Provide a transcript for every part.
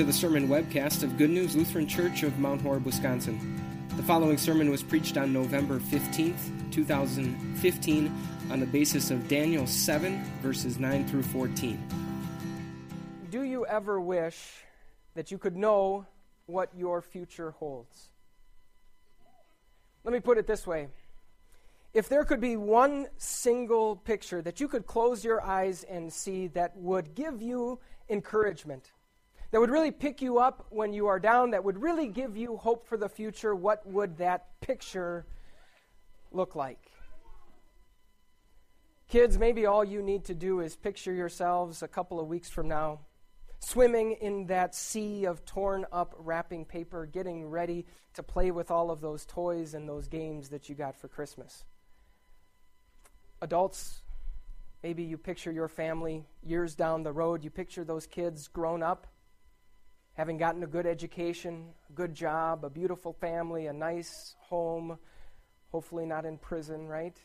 to the sermon webcast of Good News Lutheran Church of Mount Horeb, Wisconsin. The following sermon was preached on November 15th, 2015, on the basis of Daniel 7, verses 9 through 14. Do you ever wish that you could know what your future holds? Let me put it this way. If there could be one single picture that you could close your eyes and see that would give you encouragement, that would really pick you up when you are down, that would really give you hope for the future, what would that picture look like? Kids, maybe all you need to do is picture yourselves a couple of weeks from now swimming in that sea of torn up wrapping paper, getting ready to play with all of those toys and those games that you got for Christmas. Adults, maybe you picture your family years down the road, you picture those kids grown up having gotten a good education, a good job, a beautiful family, a nice home, hopefully not in prison, right?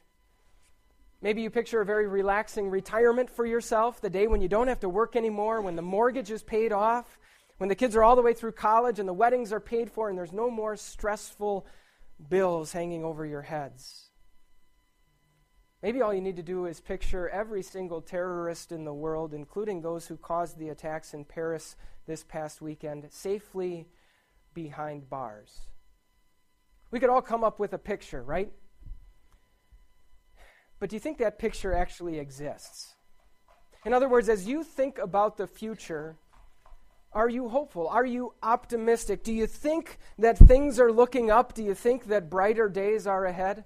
Maybe you picture a very relaxing retirement for yourself, the day when you don't have to work anymore, when the mortgage is paid off, when the kids are all the way through college and the weddings are paid for, and there's no more stressful bills hanging over your heads. Maybe all you need to do is picture every single terrorist in the world, including those who caused the attacks in Paris this past weekend safely behind bars. We could all come up with a picture, right? But do you think that picture actually exists? In other words, as you think about the future, are you hopeful? Are you optimistic? Do you think that things are looking up? Do you think that brighter days are ahead?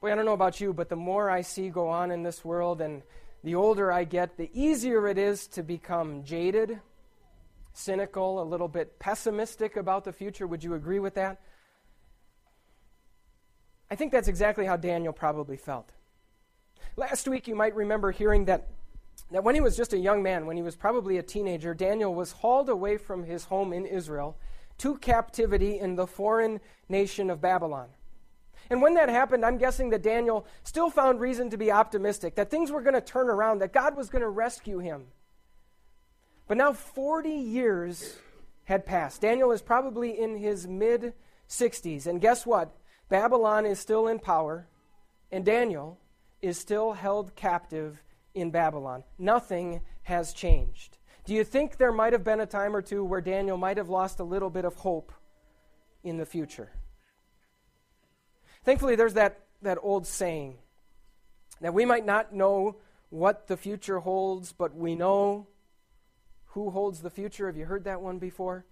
Boy, I don't know about you, but the more I see go on in this world and the older I get, the easier it is to become jaded, cynical, a little bit pessimistic about the future. Would you agree with that? I think that's exactly how Daniel probably felt. Last week, you might remember hearing that, that when he was just a young man, when he was probably a teenager, Daniel was hauled away from his home in Israel to captivity in the foreign nation of Babylon. And when that happened, I'm guessing that Daniel still found reason to be optimistic, that things were going to turn around, that God was going to rescue him. But now 40 years had passed. Daniel is probably in his mid 60s. And guess what? Babylon is still in power, and Daniel is still held captive in Babylon. Nothing has changed. Do you think there might have been a time or two where Daniel might have lost a little bit of hope in the future? Thankfully, there's that, that old saying that we might not know what the future holds, but we know who holds the future. Have you heard that one before?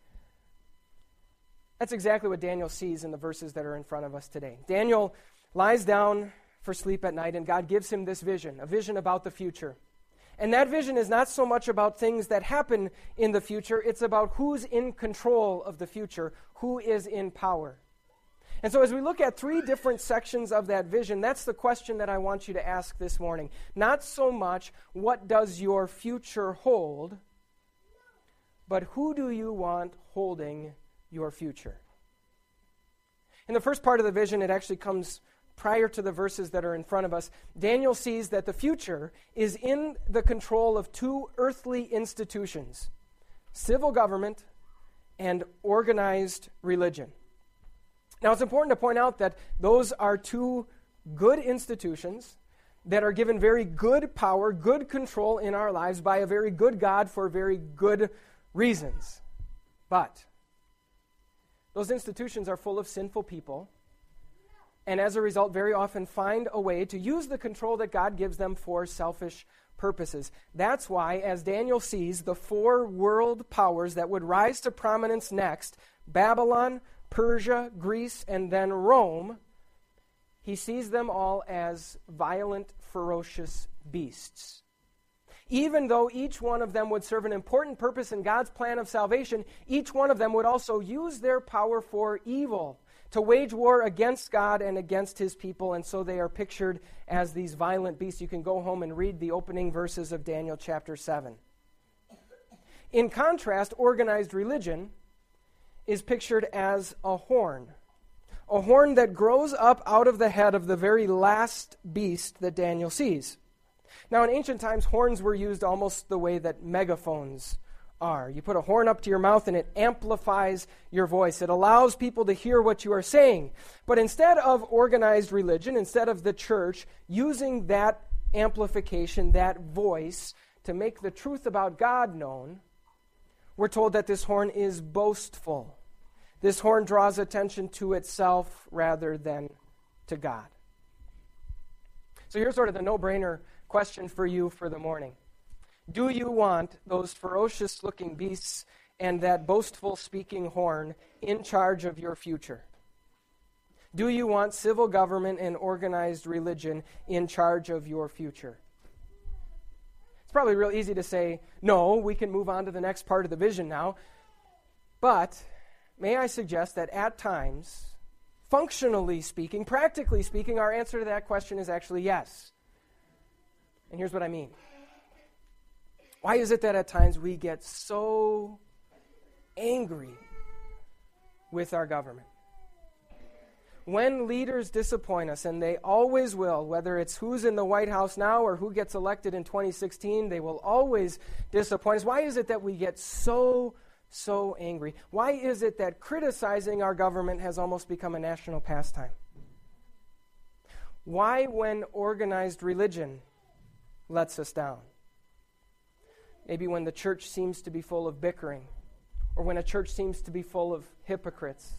That's exactly what Daniel sees in the verses that are in front of us today. Daniel lies down for sleep at night, and God gives him this vision, a vision about the future. And that vision is not so much about things that happen in the future, it's about who's in control of the future, who is in power. And so, as we look at three different sections of that vision, that's the question that I want you to ask this morning. Not so much, what does your future hold, but who do you want holding your future? In the first part of the vision, it actually comes prior to the verses that are in front of us. Daniel sees that the future is in the control of two earthly institutions civil government and organized religion. Now, it's important to point out that those are two good institutions that are given very good power, good control in our lives by a very good God for very good reasons. But those institutions are full of sinful people, and as a result, very often find a way to use the control that God gives them for selfish purposes. That's why, as Daniel sees the four world powers that would rise to prominence next Babylon, Persia, Greece, and then Rome, he sees them all as violent, ferocious beasts. Even though each one of them would serve an important purpose in God's plan of salvation, each one of them would also use their power for evil, to wage war against God and against his people, and so they are pictured as these violent beasts. You can go home and read the opening verses of Daniel chapter 7. In contrast, organized religion is pictured as a horn. A horn that grows up out of the head of the very last beast that Daniel sees. Now, in ancient times, horns were used almost the way that megaphones are. You put a horn up to your mouth and it amplifies your voice. It allows people to hear what you are saying. But instead of organized religion, instead of the church using that amplification, that voice, to make the truth about God known, we're told that this horn is boastful. This horn draws attention to itself rather than to God. So here's sort of the no brainer question for you for the morning. Do you want those ferocious looking beasts and that boastful speaking horn in charge of your future? Do you want civil government and organized religion in charge of your future? It's probably real easy to say, no, we can move on to the next part of the vision now. But may I suggest that at times, functionally speaking, practically speaking, our answer to that question is actually yes. And here's what I mean. Why is it that at times we get so angry with our government? When leaders disappoint us, and they always will, whether it's who's in the White House now or who gets elected in 2016, they will always disappoint us. Why is it that we get so, so angry? Why is it that criticizing our government has almost become a national pastime? Why, when organized religion lets us down? Maybe when the church seems to be full of bickering, or when a church seems to be full of hypocrites,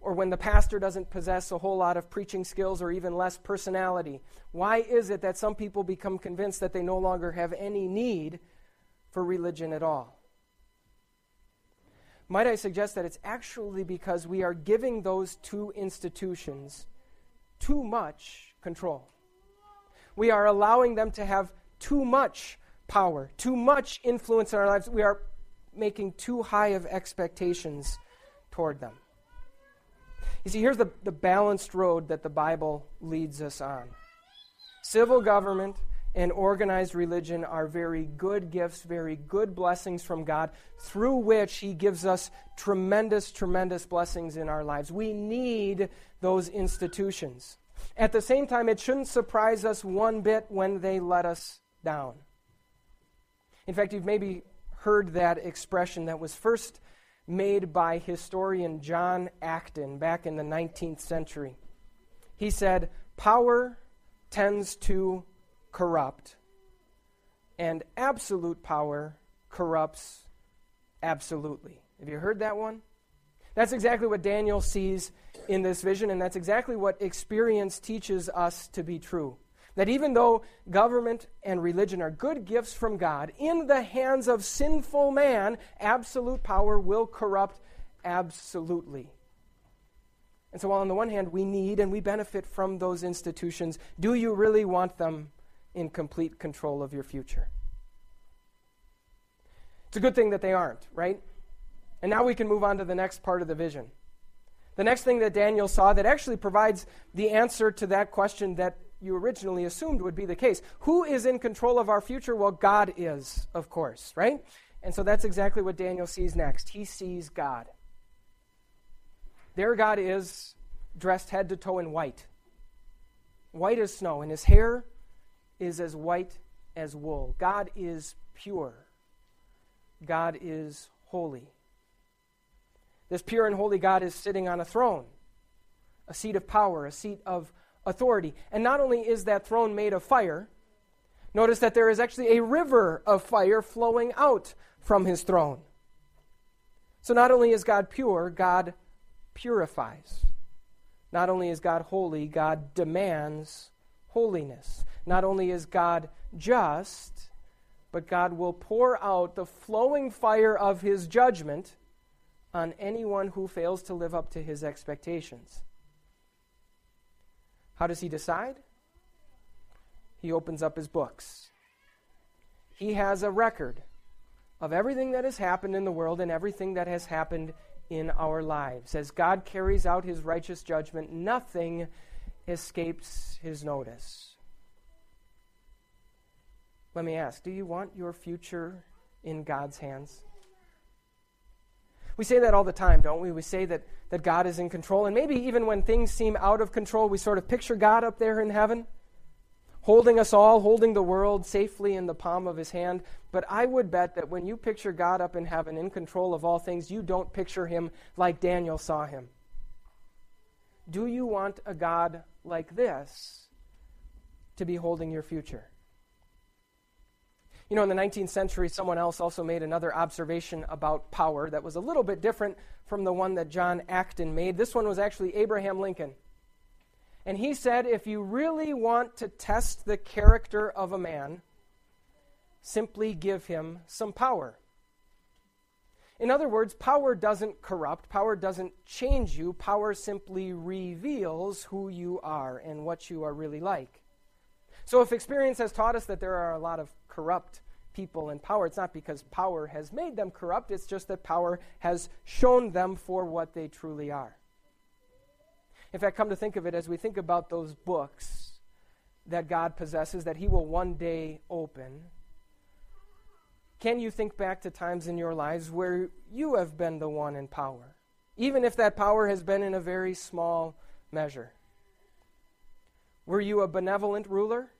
or when the pastor doesn't possess a whole lot of preaching skills or even less personality. Why is it that some people become convinced that they no longer have any need for religion at all? Might I suggest that it's actually because we are giving those two institutions too much control? We are allowing them to have too much power, too much influence in our lives. We are making too high of expectations toward them. You see, here's the, the balanced road that the Bible leads us on. Civil government and organized religion are very good gifts, very good blessings from God, through which He gives us tremendous, tremendous blessings in our lives. We need those institutions. At the same time, it shouldn't surprise us one bit when they let us down. In fact, you've maybe heard that expression that was first made by historian John Acton back in the 19th century. He said, Power tends to corrupt, and absolute power corrupts absolutely. Have you heard that one? That's exactly what Daniel sees in this vision, and that's exactly what experience teaches us to be true. That even though government and religion are good gifts from God, in the hands of sinful man, absolute power will corrupt absolutely. And so, while on the one hand we need and we benefit from those institutions, do you really want them in complete control of your future? It's a good thing that they aren't, right? And now we can move on to the next part of the vision. The next thing that Daniel saw that actually provides the answer to that question that you originally assumed would be the case. Who is in control of our future? Well, God is, of course, right? And so that's exactly what Daniel sees next. He sees God. There, God is dressed head to toe in white, white as snow, and his hair is as white as wool. God is pure, God is holy. This pure and holy God is sitting on a throne, a seat of power, a seat of authority. And not only is that throne made of fire, notice that there is actually a river of fire flowing out from his throne. So not only is God pure, God purifies. Not only is God holy, God demands holiness. Not only is God just, but God will pour out the flowing fire of his judgment on anyone who fails to live up to his expectations. How does he decide? He opens up his books. He has a record of everything that has happened in the world and everything that has happened in our lives. As God carries out his righteous judgment, nothing escapes his notice. Let me ask do you want your future in God's hands? We say that all the time, don't we? We say that, that God is in control. And maybe even when things seem out of control, we sort of picture God up there in heaven, holding us all, holding the world safely in the palm of his hand. But I would bet that when you picture God up in heaven in control of all things, you don't picture him like Daniel saw him. Do you want a God like this to be holding your future? You know, in the 19th century, someone else also made another observation about power that was a little bit different from the one that John Acton made. This one was actually Abraham Lincoln. And he said, if you really want to test the character of a man, simply give him some power. In other words, power doesn't corrupt, power doesn't change you, power simply reveals who you are and what you are really like. So if experience has taught us that there are a lot of corrupt people in power, it's not because power has made them corrupt, it's just that power has shown them for what they truly are. In fact, come to think of it, as we think about those books that God possesses, that He will one day open, can you think back to times in your lives where you have been the one in power, even if that power has been in a very small measure? Were you a benevolent ruler?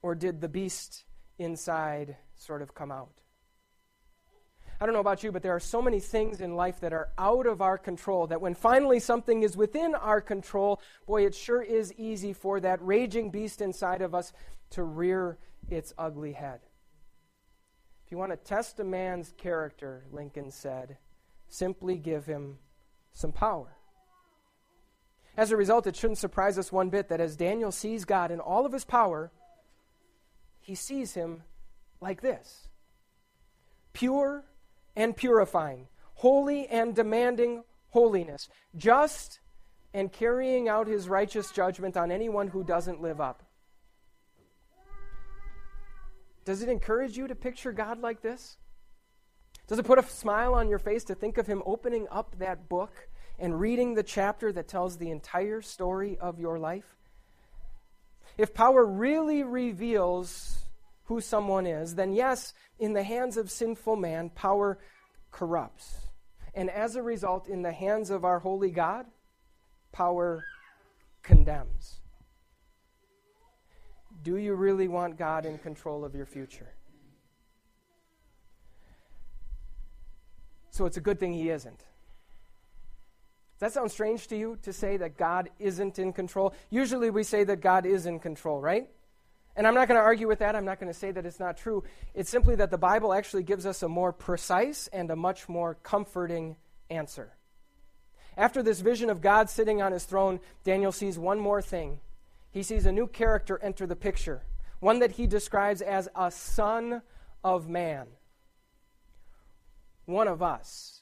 Or did the beast inside sort of come out? I don't know about you, but there are so many things in life that are out of our control that when finally something is within our control, boy, it sure is easy for that raging beast inside of us to rear its ugly head. You want to test a man's character, Lincoln said, simply give him some power. As a result, it shouldn't surprise us one bit that as Daniel sees God in all of his power, he sees him like this pure and purifying, holy and demanding holiness, just and carrying out his righteous judgment on anyone who doesn't live up. Does it encourage you to picture God like this? Does it put a smile on your face to think of him opening up that book and reading the chapter that tells the entire story of your life? If power really reveals who someone is, then yes, in the hands of sinful man, power corrupts. And as a result, in the hands of our holy God, power condemns. Do you really want God in control of your future? So it's a good thing He isn't. Does that sound strange to you to say that God isn't in control? Usually we say that God is in control, right? And I'm not going to argue with that. I'm not going to say that it's not true. It's simply that the Bible actually gives us a more precise and a much more comforting answer. After this vision of God sitting on his throne, Daniel sees one more thing. He sees a new character enter the picture, one that he describes as a son of man, one of us,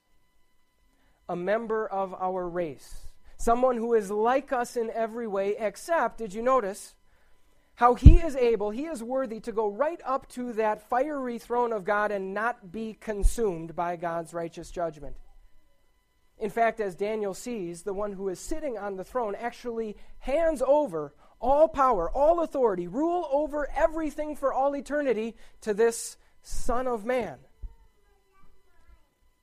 a member of our race, someone who is like us in every way, except, did you notice? how he is able, he is worthy to go right up to that fiery throne of God and not be consumed by God's righteous judgment. In fact, as Daniel sees, the one who is sitting on the throne actually hands over all power, all authority, rule over everything for all eternity to this Son of Man.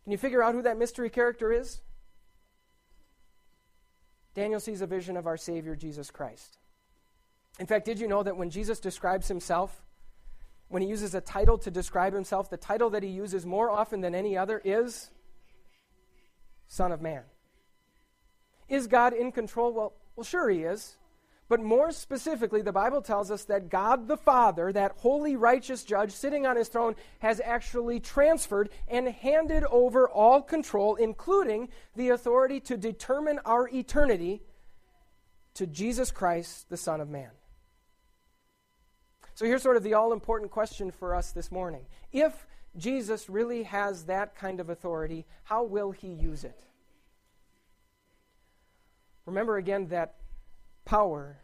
Can you figure out who that mystery character is? Daniel sees a vision of our Savior, Jesus Christ. In fact, did you know that when Jesus describes himself, when he uses a title to describe himself, the title that he uses more often than any other is Son of Man? Is God in control? Well, well, sure he is. But more specifically, the Bible tells us that God the Father, that holy, righteous judge sitting on his throne, has actually transferred and handed over all control, including the authority to determine our eternity, to Jesus Christ, the Son of Man. So here's sort of the all important question for us this morning. If Jesus really has that kind of authority, how will he use it? Remember again that power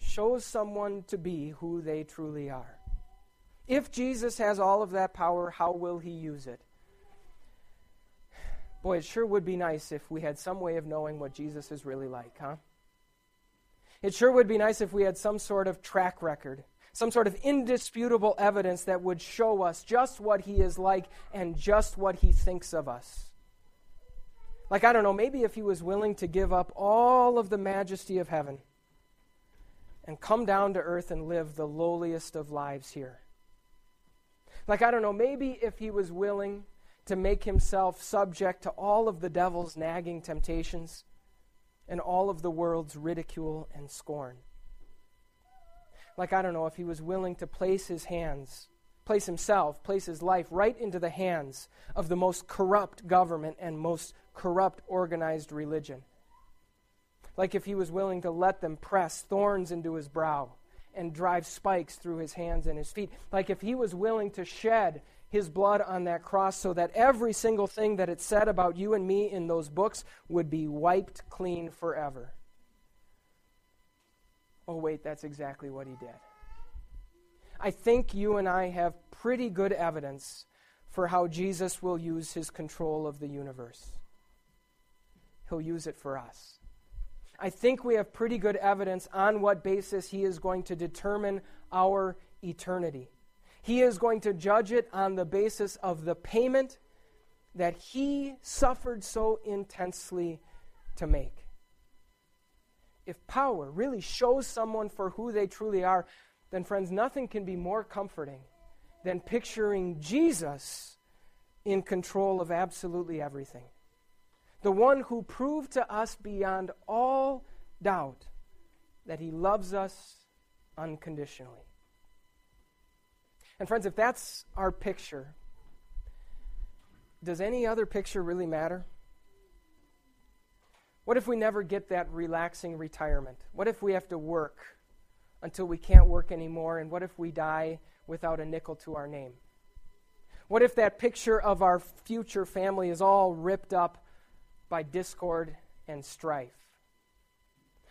shows someone to be who they truly are. If Jesus has all of that power, how will he use it? Boy, it sure would be nice if we had some way of knowing what Jesus is really like, huh? It sure would be nice if we had some sort of track record some sort of indisputable evidence that would show us just what he is like and just what he thinks of us. Like, I don't know, maybe if he was willing to give up all of the majesty of heaven and come down to earth and live the lowliest of lives here. Like, I don't know, maybe if he was willing to make himself subject to all of the devil's nagging temptations and all of the world's ridicule and scorn. Like, I don't know, if he was willing to place his hands, place himself, place his life right into the hands of the most corrupt government and most corrupt organized religion. Like, if he was willing to let them press thorns into his brow and drive spikes through his hands and his feet. Like, if he was willing to shed his blood on that cross so that every single thing that it said about you and me in those books would be wiped clean forever. Oh, wait, that's exactly what he did. I think you and I have pretty good evidence for how Jesus will use his control of the universe. He'll use it for us. I think we have pretty good evidence on what basis he is going to determine our eternity. He is going to judge it on the basis of the payment that he suffered so intensely to make. If power really shows someone for who they truly are, then, friends, nothing can be more comforting than picturing Jesus in control of absolutely everything. The one who proved to us beyond all doubt that he loves us unconditionally. And, friends, if that's our picture, does any other picture really matter? What if we never get that relaxing retirement? What if we have to work until we can't work anymore? And what if we die without a nickel to our name? What if that picture of our future family is all ripped up by discord and strife?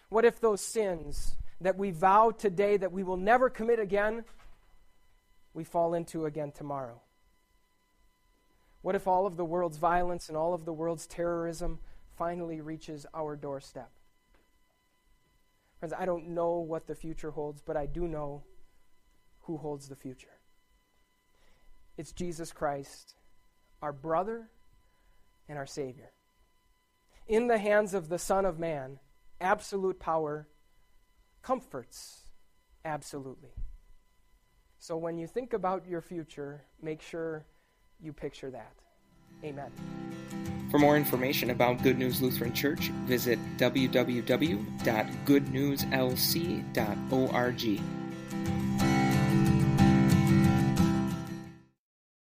What if those sins that we vow today that we will never commit again we fall into again tomorrow? What if all of the world's violence and all of the world's terrorism finally reaches our doorstep? Friends, I don't know what the future holds, but I do know who holds the future. It's Jesus Christ, our brother and our Savior. In the hands of the Son of Man, absolute power comforts absolutely. So when you think about your future, make sure you picture that. Amen. For more information about Good News Lutheran Church, visit www.goodnewslc.org.